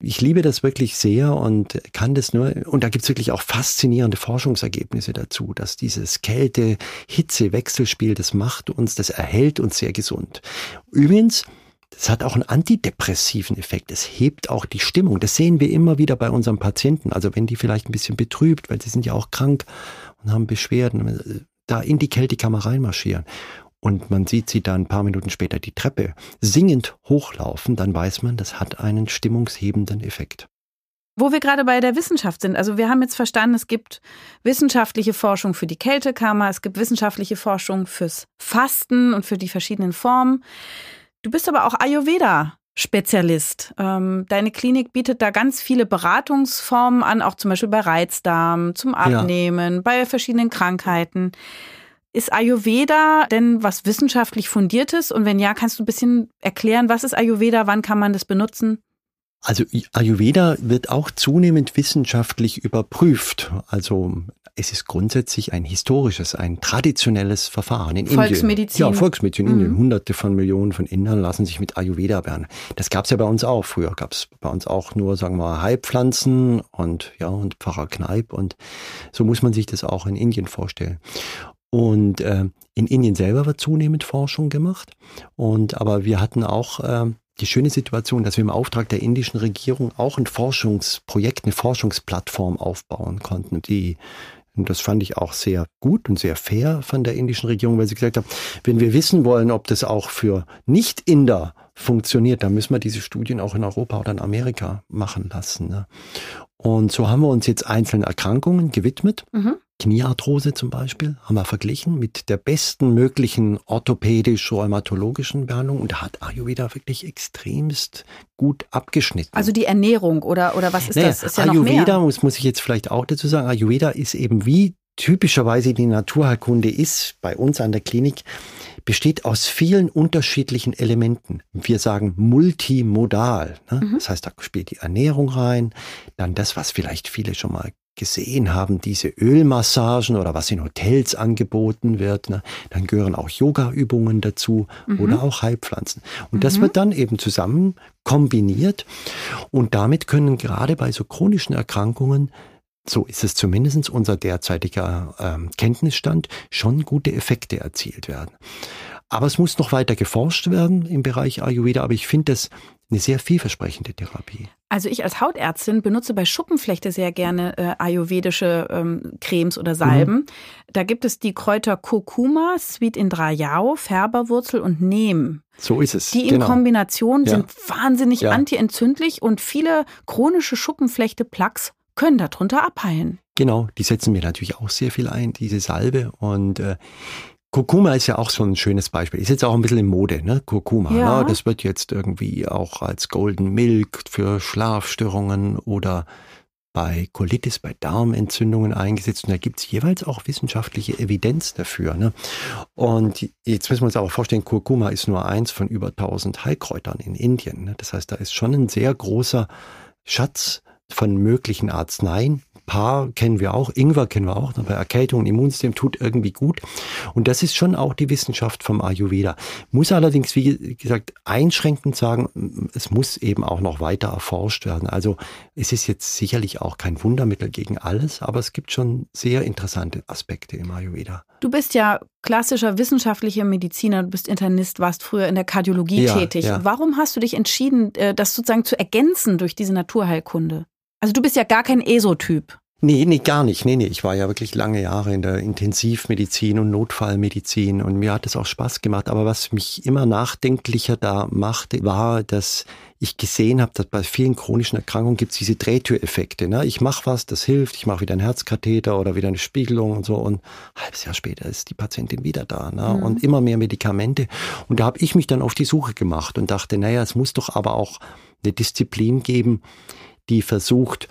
B: Ich liebe das wirklich sehr und kann das nur, und da gibt es wirklich auch faszinierende Forschungsergebnisse dazu, dass dieses Kälte-Hitze-Wechselspiel, das macht uns, das erhält uns sehr gesund. Übrigens, das hat auch einen antidepressiven Effekt. Es hebt auch die Stimmung. Das sehen wir immer wieder bei unseren Patienten. Also wenn die vielleicht ein bisschen betrübt, weil sie sind ja auch krank und haben Beschwerden, da in die Kältekammer reinmarschieren und man sieht sie dann ein paar Minuten später die Treppe singend hochlaufen, dann weiß man, das hat einen stimmungshebenden Effekt.
A: Wo wir gerade bei der Wissenschaft sind, also wir haben jetzt verstanden, es gibt wissenschaftliche Forschung für die Kältekammer, es gibt wissenschaftliche Forschung fürs Fasten und für die verschiedenen Formen. Du bist aber auch Ayurveda Spezialist. Ähm, deine Klinik bietet da ganz viele Beratungsformen an, auch zum Beispiel bei Reizdarm, zum Abnehmen, ja. bei verschiedenen Krankheiten. Ist Ayurveda denn was wissenschaftlich fundiertes? Und wenn ja, kannst du ein bisschen erklären, was ist Ayurveda, wann kann man das benutzen?
B: Also Ayurveda wird auch zunehmend wissenschaftlich überprüft. Also es ist grundsätzlich ein historisches, ein traditionelles Verfahren in
A: Volksmedizin.
B: Indien. Ja, Volksmedizin in mhm. Indien. Hunderte von Millionen von Indern lassen sich mit Ayurveda behandeln. Das gab es ja bei uns auch. Früher gab es bei uns auch nur, sagen wir mal, Heilpflanzen und ja, und Pfarrer Kneip. Und so muss man sich das auch in Indien vorstellen. Und äh, in Indien selber wird zunehmend Forschung gemacht. Und aber wir hatten auch äh, die schöne Situation, dass wir im Auftrag der indischen Regierung auch ein Forschungsprojekt, eine Forschungsplattform aufbauen konnten, die und das fand ich auch sehr gut und sehr fair von der indischen Regierung, weil sie gesagt haben, wenn wir wissen wollen, ob das auch für Nicht-Inder funktioniert, dann müssen wir diese Studien auch in Europa oder in Amerika machen lassen. Ne? Und so haben wir uns jetzt einzelnen Erkrankungen gewidmet. Mhm. Kniearthrose zum Beispiel haben wir verglichen mit der besten möglichen orthopädisch-rheumatologischen Behandlung und da hat Ayurveda wirklich extremst gut abgeschnitten.
A: Also die Ernährung oder, oder was ist naja, das?
B: Ist ja Ayurveda, muss, muss ich jetzt vielleicht auch dazu sagen, Ayurveda ist eben wie typischerweise die Naturheilkunde ist bei uns an der Klinik, besteht aus vielen unterschiedlichen Elementen. Wir sagen multimodal. Ne? Mhm. Das heißt, da spielt die Ernährung rein, dann das, was vielleicht viele schon mal gesehen haben, diese Ölmassagen oder was in Hotels angeboten wird. Ne? Dann gehören auch Yoga-Übungen dazu mhm. oder auch Heilpflanzen. Und mhm. das wird dann eben zusammen kombiniert. Und damit können gerade bei so chronischen Erkrankungen so ist es zumindest unser derzeitiger ähm, Kenntnisstand, schon gute Effekte erzielt werden. Aber es muss noch weiter geforscht werden im Bereich Ayurveda, aber ich finde das eine sehr vielversprechende Therapie.
A: Also ich als Hautärztin benutze bei Schuppenflechte sehr gerne äh, ayurvedische ähm, Cremes oder Salben. Mhm. Da gibt es die Kräuter Kurkuma, Sweet Indrayao, Färberwurzel und Neem.
B: So ist es.
A: Die in genau. Kombination ja. sind wahnsinnig ja. antientzündlich und viele chronische Schuppenflechte-Plaques können darunter abheilen.
B: Genau, die setzen mir natürlich auch sehr viel ein, diese Salbe. Und äh, Kurkuma ist ja auch so ein schönes Beispiel. Ist jetzt auch ein bisschen in Mode, ne? Kurkuma. Ja. Ne? Das wird jetzt irgendwie auch als Golden Milk für Schlafstörungen oder bei Colitis, bei Darmentzündungen eingesetzt. Und da gibt es jeweils auch wissenschaftliche Evidenz dafür. Ne? Und jetzt müssen wir uns aber vorstellen, Kurkuma ist nur eins von über 1000 Heilkräutern in Indien. Ne? Das heißt, da ist schon ein sehr großer Schatz von möglichen Arzneien, Paar kennen wir auch, Ingwer kennen wir auch, bei Erkältung und Immunsystem tut irgendwie gut. Und das ist schon auch die Wissenschaft vom Ayurveda. Muss allerdings, wie gesagt, einschränkend sagen, es muss eben auch noch weiter erforscht werden. Also es ist jetzt sicherlich auch kein Wundermittel gegen alles, aber es gibt schon sehr interessante Aspekte im Ayurveda.
A: Du bist ja klassischer wissenschaftlicher Mediziner, du bist Internist, warst früher in der Kardiologie ja, tätig. Ja. Warum hast du dich entschieden, äh, das sozusagen zu ergänzen durch diese Naturheilkunde? Also du bist ja gar kein ESO-Typ.
B: Nee, nee, gar nicht. Nee, nee. Ich war ja wirklich lange Jahre in der Intensivmedizin und Notfallmedizin und mir hat es auch Spaß gemacht. Aber was mich immer nachdenklicher da machte, war, dass ich gesehen habe, dass bei vielen chronischen Erkrankungen gibt es diese Drehtüreffekte. Ne? Ich mache was, das hilft, ich mache wieder einen Herzkatheter oder wieder eine Spiegelung und so und ein halbes Jahr später ist die Patientin wieder da ne? Mhm. und immer mehr Medikamente. Und da habe ich mich dann auf die Suche gemacht und dachte, naja, es muss doch aber auch eine Disziplin geben, die versucht,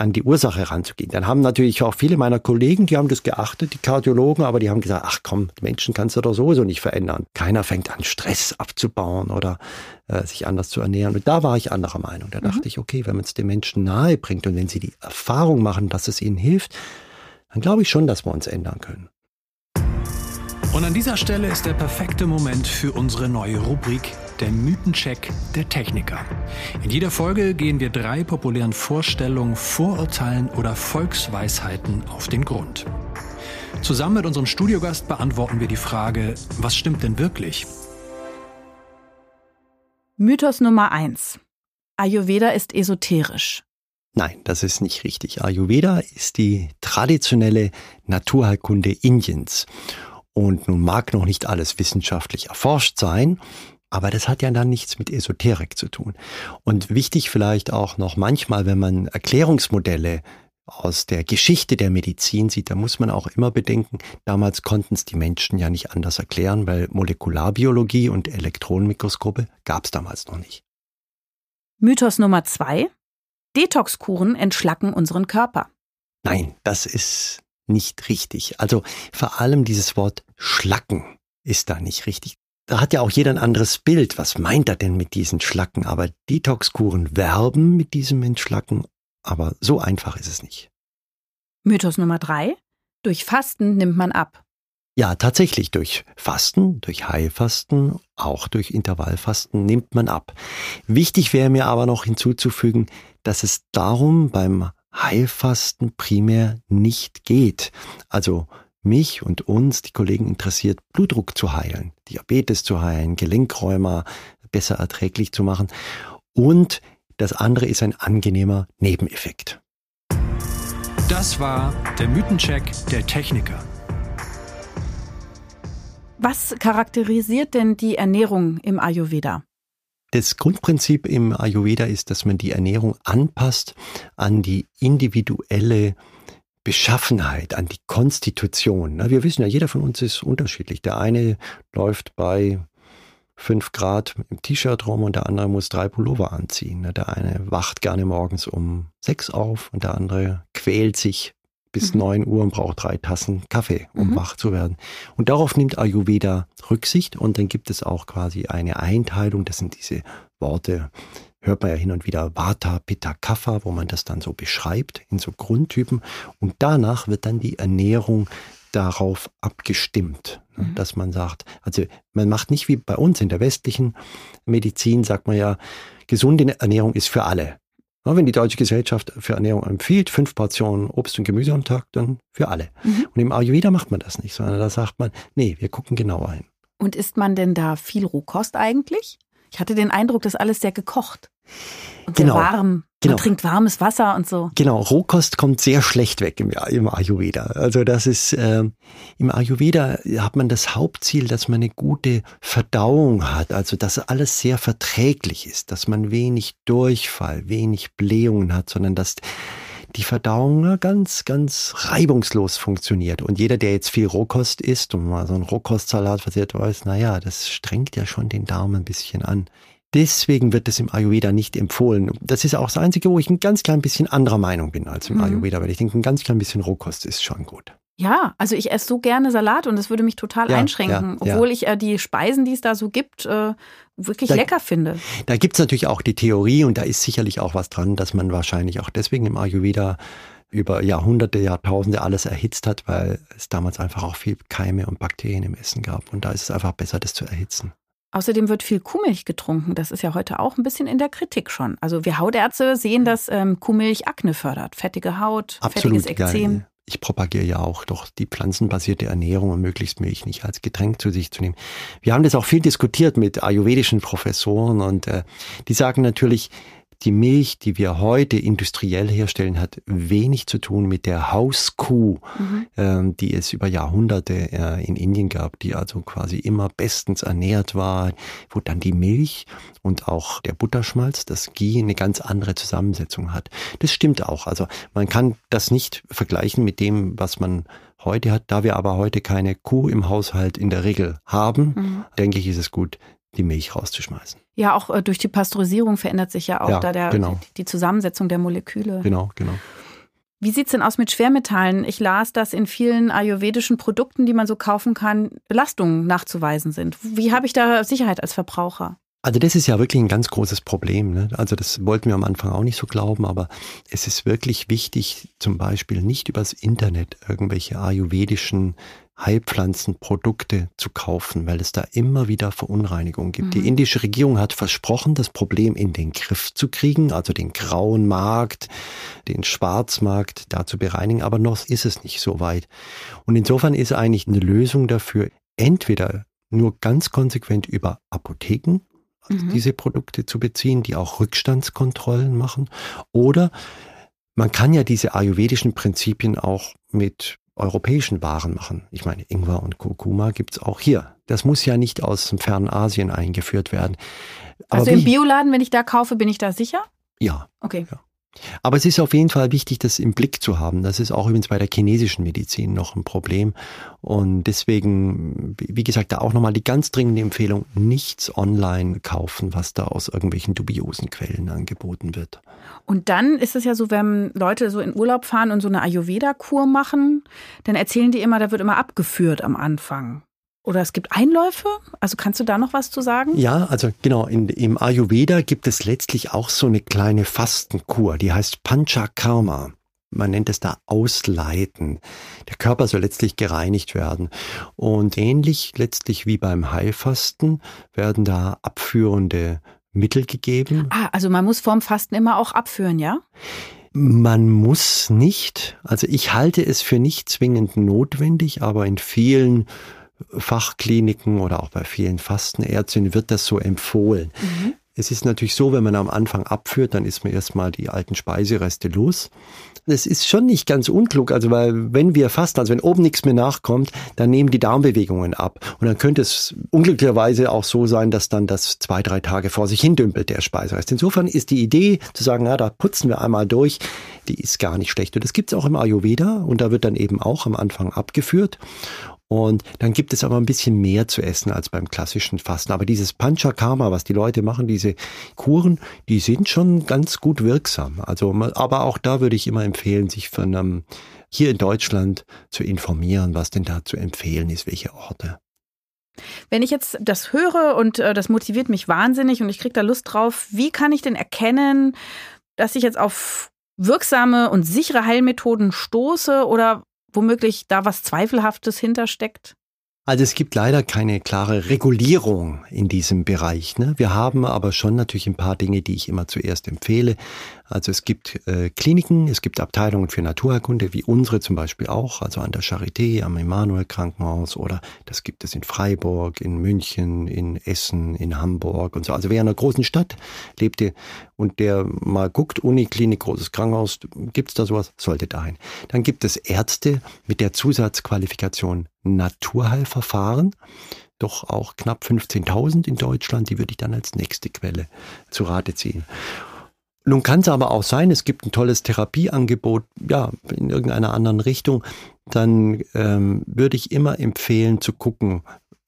B: an die Ursache heranzugehen. Dann haben natürlich auch viele meiner Kollegen, die haben das geachtet, die Kardiologen, aber die haben gesagt, ach komm, Menschen kannst du doch sowieso nicht verändern. Keiner fängt an, Stress abzubauen oder äh, sich anders zu ernähren. Und da war ich anderer Meinung. Da mhm. dachte ich, okay, wenn man es den Menschen nahe bringt und wenn sie die Erfahrung machen, dass es ihnen hilft, dann glaube ich schon, dass wir uns ändern können.
C: Und an dieser Stelle ist der perfekte Moment für unsere neue Rubrik, der Mythencheck der Techniker. In jeder Folge gehen wir drei populären Vorstellungen, Vorurteilen oder Volksweisheiten auf den Grund. Zusammen mit unserem Studiogast beantworten wir die Frage, was stimmt denn wirklich?
A: Mythos Nummer eins: Ayurveda ist esoterisch.
B: Nein, das ist nicht richtig. Ayurveda ist die traditionelle Naturheilkunde Indiens. Und nun mag noch nicht alles wissenschaftlich erforscht sein, aber das hat ja dann nichts mit Esoterik zu tun. Und wichtig vielleicht auch noch manchmal, wenn man Erklärungsmodelle aus der Geschichte der Medizin sieht, da muss man auch immer bedenken, damals konnten es die Menschen ja nicht anders erklären, weil Molekularbiologie und Elektronenmikroskope gab es damals noch nicht.
A: Mythos Nummer zwei. Detoxkuren entschlacken unseren Körper.
B: Nein, das ist nicht richtig. Also vor allem dieses Wort Schlacken ist da nicht richtig. Da hat ja auch jeder ein anderes Bild. Was meint er denn mit diesen Schlacken? Aber Detoxkuren werben mit diesem Entschlacken, aber so einfach ist es nicht.
A: Mythos Nummer drei. Durch Fasten nimmt man ab.
B: Ja, tatsächlich durch Fasten, durch Heilfasten, auch durch Intervallfasten nimmt man ab. Wichtig wäre mir aber noch hinzuzufügen, dass es darum beim Heilfasten primär nicht geht. Also mich und uns, die Kollegen interessiert, Blutdruck zu heilen, Diabetes zu heilen, Gelenkräumer besser erträglich zu machen. Und das andere ist ein angenehmer Nebeneffekt.
C: Das war der Mythencheck der Techniker.
A: Was charakterisiert denn die Ernährung im Ayurveda?
B: Das Grundprinzip im Ayurveda ist, dass man die Ernährung anpasst an die individuelle Beschaffenheit, an die Konstitution. Wir wissen ja, jeder von uns ist unterschiedlich. Der eine läuft bei fünf Grad im T-Shirt rum und der andere muss drei Pullover anziehen. Der eine wacht gerne morgens um sechs auf und der andere quält sich bis mhm. neun Uhr und braucht drei Tassen Kaffee, um mhm. wach zu werden. Und darauf nimmt Ayurveda Rücksicht und dann gibt es auch quasi eine Einteilung. Das sind diese Worte, hört man ja hin und wieder Vata, Pitta, Kapha, wo man das dann so beschreibt in so Grundtypen. Und danach wird dann die Ernährung darauf abgestimmt, ne, mhm. dass man sagt, also man macht nicht wie bei uns in der westlichen Medizin, sagt man ja, gesunde Ernährung ist für alle. Wenn die Deutsche Gesellschaft für Ernährung empfiehlt, fünf Portionen Obst und Gemüse am Tag, dann für alle. Mhm. Und im Ayurveda macht man das nicht, sondern da sagt man, nee, wir gucken genauer hin.
A: Und isst man denn da viel Rohkost eigentlich? Ich hatte den Eindruck, dass alles sehr gekocht und genau. sehr warm. Genau. Man trinkt warmes Wasser und so.
B: Genau, Rohkost kommt sehr schlecht weg im, im Ayurveda. Also das ist, äh, im Ayurveda hat man das Hauptziel, dass man eine gute Verdauung hat, also dass alles sehr verträglich ist, dass man wenig Durchfall, wenig Blähungen hat, sondern dass die Verdauung ganz, ganz reibungslos funktioniert. Und jeder, der jetzt viel Rohkost isst und mal so einen Rohkostsalat versiert weiß, naja, das strengt ja schon den Darm ein bisschen an. Deswegen wird es im Ayurveda nicht empfohlen. Das ist auch das Einzige, wo ich ein ganz klein bisschen anderer Meinung bin als im mhm. Ayurveda, weil ich denke, ein ganz klein bisschen Rohkost ist schon gut.
A: Ja, also ich esse so gerne Salat und das würde mich total ja, einschränken, ja, obwohl ja. ich äh, die Speisen, die es da so gibt, äh, wirklich da, lecker finde.
B: Da gibt's natürlich auch die Theorie und da ist sicherlich auch was dran, dass man wahrscheinlich auch deswegen im Ayurveda über Jahrhunderte, Jahrtausende alles erhitzt hat, weil es damals einfach auch viel Keime und Bakterien im Essen gab und da ist es einfach besser, das zu erhitzen.
A: Außerdem wird viel Kuhmilch getrunken. Das ist ja heute auch ein bisschen in der Kritik schon. Also wir Hautärzte sehen, dass ähm, Kuhmilch Akne fördert. Fettige Haut, Absolut, fettiges Ekzem.
B: Ja, ich propagiere ja auch doch die pflanzenbasierte Ernährung und möglichst Milch nicht als Getränk zu sich zu nehmen. Wir haben das auch viel diskutiert mit ayurvedischen Professoren und äh, die sagen natürlich, die Milch, die wir heute industriell herstellen, hat wenig zu tun mit der Hauskuh, mhm. ähm, die es über Jahrhunderte äh, in Indien gab, die also quasi immer bestens ernährt war, wo dann die Milch und auch der Butterschmalz, das Ghee, eine ganz andere Zusammensetzung hat. Das stimmt auch. Also man kann das nicht vergleichen mit dem, was man heute hat. Da wir aber heute keine Kuh im Haushalt in der Regel haben, mhm. denke ich, ist es gut, die Milch rauszuschmeißen.
A: Ja, auch äh, durch die Pasteurisierung verändert sich ja auch ja, da der, genau. die Zusammensetzung der Moleküle.
B: Genau, genau.
A: Wie sieht's denn aus mit Schwermetallen? Ich las, dass in vielen ayurvedischen Produkten, die man so kaufen kann, Belastungen nachzuweisen sind. Wie habe ich da Sicherheit als Verbraucher?
B: Also das ist ja wirklich ein ganz großes Problem. Ne? Also das wollten wir am Anfang auch nicht so glauben, aber es ist wirklich wichtig, zum Beispiel nicht übers Internet irgendwelche ayurvedischen Heilpflanzenprodukte zu kaufen, weil es da immer wieder Verunreinigungen gibt. Mhm. Die indische Regierung hat versprochen, das Problem in den Griff zu kriegen, also den grauen Markt, den Schwarzmarkt da zu bereinigen, aber noch ist es nicht so weit. Und insofern ist eigentlich eine Lösung dafür, entweder nur ganz konsequent über Apotheken also mhm. diese Produkte zu beziehen, die auch Rückstandskontrollen machen, oder man kann ja diese ayurvedischen Prinzipien auch mit europäischen Waren machen. Ich meine, Ingwer und Kurkuma gibt's auch hier. Das muss ja nicht aus dem fernen Asien eingeführt werden.
A: Aber also im Bioladen, wenn ich da kaufe, bin ich da sicher?
B: Ja. Okay. Ja. Aber es ist auf jeden Fall wichtig, das im Blick zu haben. Das ist auch übrigens bei der chinesischen Medizin noch ein Problem. Und deswegen, wie gesagt, da auch nochmal die ganz dringende Empfehlung, nichts online kaufen, was da aus irgendwelchen dubiosen Quellen angeboten wird.
A: Und dann ist es ja so, wenn Leute so in Urlaub fahren und so eine Ayurveda-Kur machen, dann erzählen die immer, da wird immer abgeführt am Anfang. Oder es gibt Einläufe? Also kannst du da noch was zu sagen?
B: Ja, also genau, in, im Ayurveda gibt es letztlich auch so eine kleine Fastenkur, die heißt Panchakarma. man nennt es da Ausleiten. Der Körper soll letztlich gereinigt werden. Und ähnlich letztlich wie beim Heilfasten werden da abführende Mittel gegeben.
A: Ah, also man muss vorm Fasten immer auch abführen, ja?
B: Man muss nicht. Also ich halte es für nicht zwingend notwendig, aber in vielen Fachkliniken oder auch bei vielen Fastenärztinnen wird das so empfohlen. Mhm. Es ist natürlich so, wenn man am Anfang abführt, dann ist man erstmal die alten Speisereste los. Das ist schon nicht ganz unklug, also weil wenn wir fasten, also wenn oben nichts mehr nachkommt, dann nehmen die Darmbewegungen ab. Und dann könnte es unglücklicherweise auch so sein, dass dann das zwei, drei Tage vor sich hin dümpelt, der Speiserest. Insofern ist die Idee zu sagen, na, da putzen wir einmal durch, die ist gar nicht schlecht. Und das gibt es auch im Ayurveda und da wird dann eben auch am Anfang abgeführt. Und dann gibt es aber ein bisschen mehr zu essen als beim klassischen Fasten. Aber dieses Panchakarma, was die Leute machen, diese Kuren, die sind schon ganz gut wirksam. Also, aber auch da würde ich immer empfehlen, sich von einem, hier in Deutschland zu informieren, was denn da zu empfehlen ist, welche Orte.
A: Wenn ich jetzt das höre und äh, das motiviert mich wahnsinnig und ich kriege da Lust drauf, wie kann ich denn erkennen, dass ich jetzt auf wirksame und sichere Heilmethoden stoße oder womöglich da was Zweifelhaftes hintersteckt?
B: Also es gibt leider keine klare Regulierung in diesem Bereich. Ne? Wir haben aber schon natürlich ein paar Dinge, die ich immer zuerst empfehle. Also es gibt äh, Kliniken, es gibt Abteilungen für Naturheilkunde, wie unsere zum Beispiel auch, also an der Charité, am Emanuel Krankenhaus oder das gibt es in Freiburg, in München, in Essen, in Hamburg und so. Also wer in einer großen Stadt lebte und der mal guckt, Uniklinik, großes Krankenhaus, gibt es da sowas, sollte dahin. Dann gibt es Ärzte mit der Zusatzqualifikation Naturheilverfahren doch auch knapp 15.000 in Deutschland, die würde ich dann als nächste Quelle zu Rate ziehen. Nun kann es aber auch sein, es gibt ein tolles Therapieangebot, ja, in irgendeiner anderen Richtung. Dann ähm, würde ich immer empfehlen zu gucken,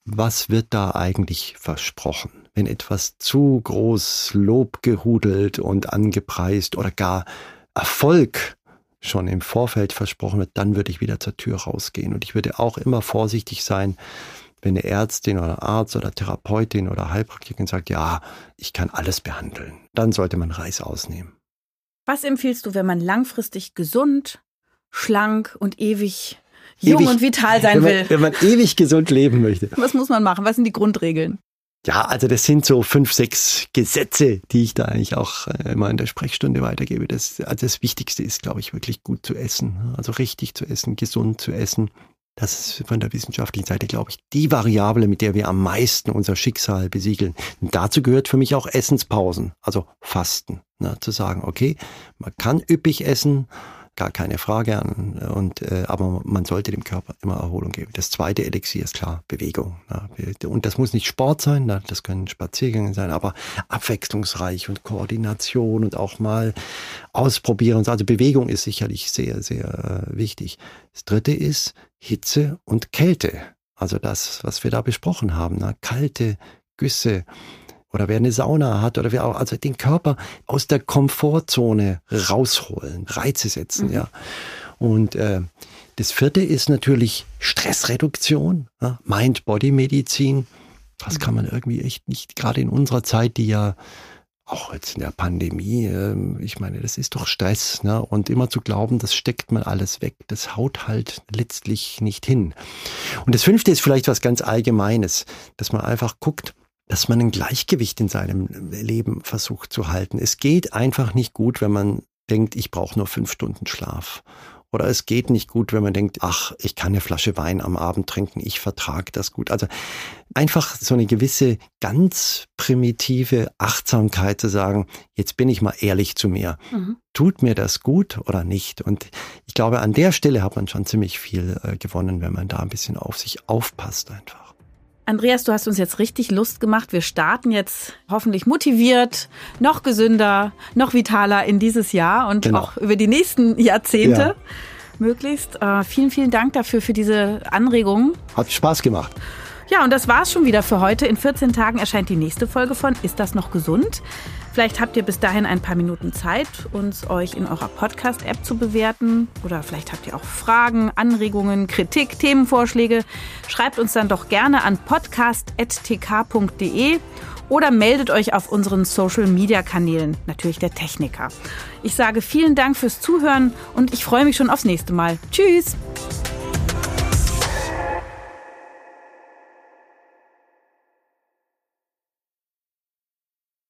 B: was wird da eigentlich versprochen. Wenn etwas zu groß Lob gehudelt und angepreist oder gar Erfolg schon im Vorfeld versprochen wird, dann würde ich wieder zur Tür rausgehen. Und ich würde auch immer vorsichtig sein, wenn eine Ärztin oder Arzt oder Therapeutin oder Heilpraktikerin sagt, ja, ich kann alles behandeln, dann sollte man Reis ausnehmen.
A: Was empfiehlst du, wenn man langfristig gesund, schlank und ewig jung ewig, und vital sein
B: wenn man,
A: will?
B: Wenn man ewig gesund leben möchte.
A: Was muss man machen? Was sind die Grundregeln?
B: Ja, also das sind so fünf, sechs Gesetze, die ich da eigentlich auch äh, immer in der Sprechstunde weitergebe. Das, also das Wichtigste ist, glaube ich, wirklich gut zu essen. Also richtig zu essen, gesund zu essen. Das ist von der wissenschaftlichen Seite, glaube ich, die Variable, mit der wir am meisten unser Schicksal besiegeln. Und dazu gehört für mich auch Essenspausen, also Fasten. Ne, zu sagen, okay, man kann üppig essen, gar keine Frage an. Und, äh, aber man sollte dem Körper immer Erholung geben. Das zweite Elixier ist klar, Bewegung. Ne? Und das muss nicht Sport sein, das können Spaziergänge sein, aber abwechslungsreich und Koordination und auch mal ausprobieren. Also Bewegung ist sicherlich sehr, sehr äh, wichtig. Das dritte ist Hitze und Kälte. Also das, was wir da besprochen haben. Ne? Kalte Güsse, oder wer eine Sauna hat oder wer auch, also den Körper aus der Komfortzone rausholen, Reize setzen, mhm. ja. Und äh, das vierte ist natürlich Stressreduktion, ja? Mind-Body-Medizin. Das kann man irgendwie echt nicht, gerade in unserer Zeit, die ja auch jetzt in der Pandemie, äh, ich meine, das ist doch Stress, ne? Und immer zu glauben, das steckt man alles weg, das haut halt letztlich nicht hin. Und das fünfte ist vielleicht was ganz Allgemeines, dass man einfach guckt, dass man ein Gleichgewicht in seinem Leben versucht zu halten. Es geht einfach nicht gut, wenn man denkt, ich brauche nur fünf Stunden Schlaf. Oder es geht nicht gut, wenn man denkt, ach, ich kann eine Flasche Wein am Abend trinken, ich vertrage das gut. Also einfach so eine gewisse ganz primitive Achtsamkeit zu sagen, jetzt bin ich mal ehrlich zu mir. Mhm. Tut mir das gut oder nicht? Und ich glaube, an der Stelle hat man schon ziemlich viel äh, gewonnen, wenn man da ein bisschen auf sich aufpasst einfach.
A: Andreas, du hast uns jetzt richtig Lust gemacht. Wir starten jetzt hoffentlich motiviert, noch gesünder, noch vitaler in dieses Jahr und genau. auch über die nächsten Jahrzehnte ja. möglichst. Äh, vielen, vielen Dank dafür für diese Anregungen.
B: Hat Spaß gemacht.
A: Ja, und das war's schon wieder für heute. In 14 Tagen erscheint die nächste Folge von Ist das noch gesund? Vielleicht habt ihr bis dahin ein paar Minuten Zeit, uns euch in eurer Podcast-App zu bewerten. Oder vielleicht habt ihr auch Fragen, Anregungen, Kritik, Themenvorschläge. Schreibt uns dann doch gerne an podcast.tk.de oder meldet euch auf unseren Social-Media-Kanälen, natürlich der Techniker. Ich sage vielen Dank fürs Zuhören und ich freue mich schon aufs nächste Mal. Tschüss!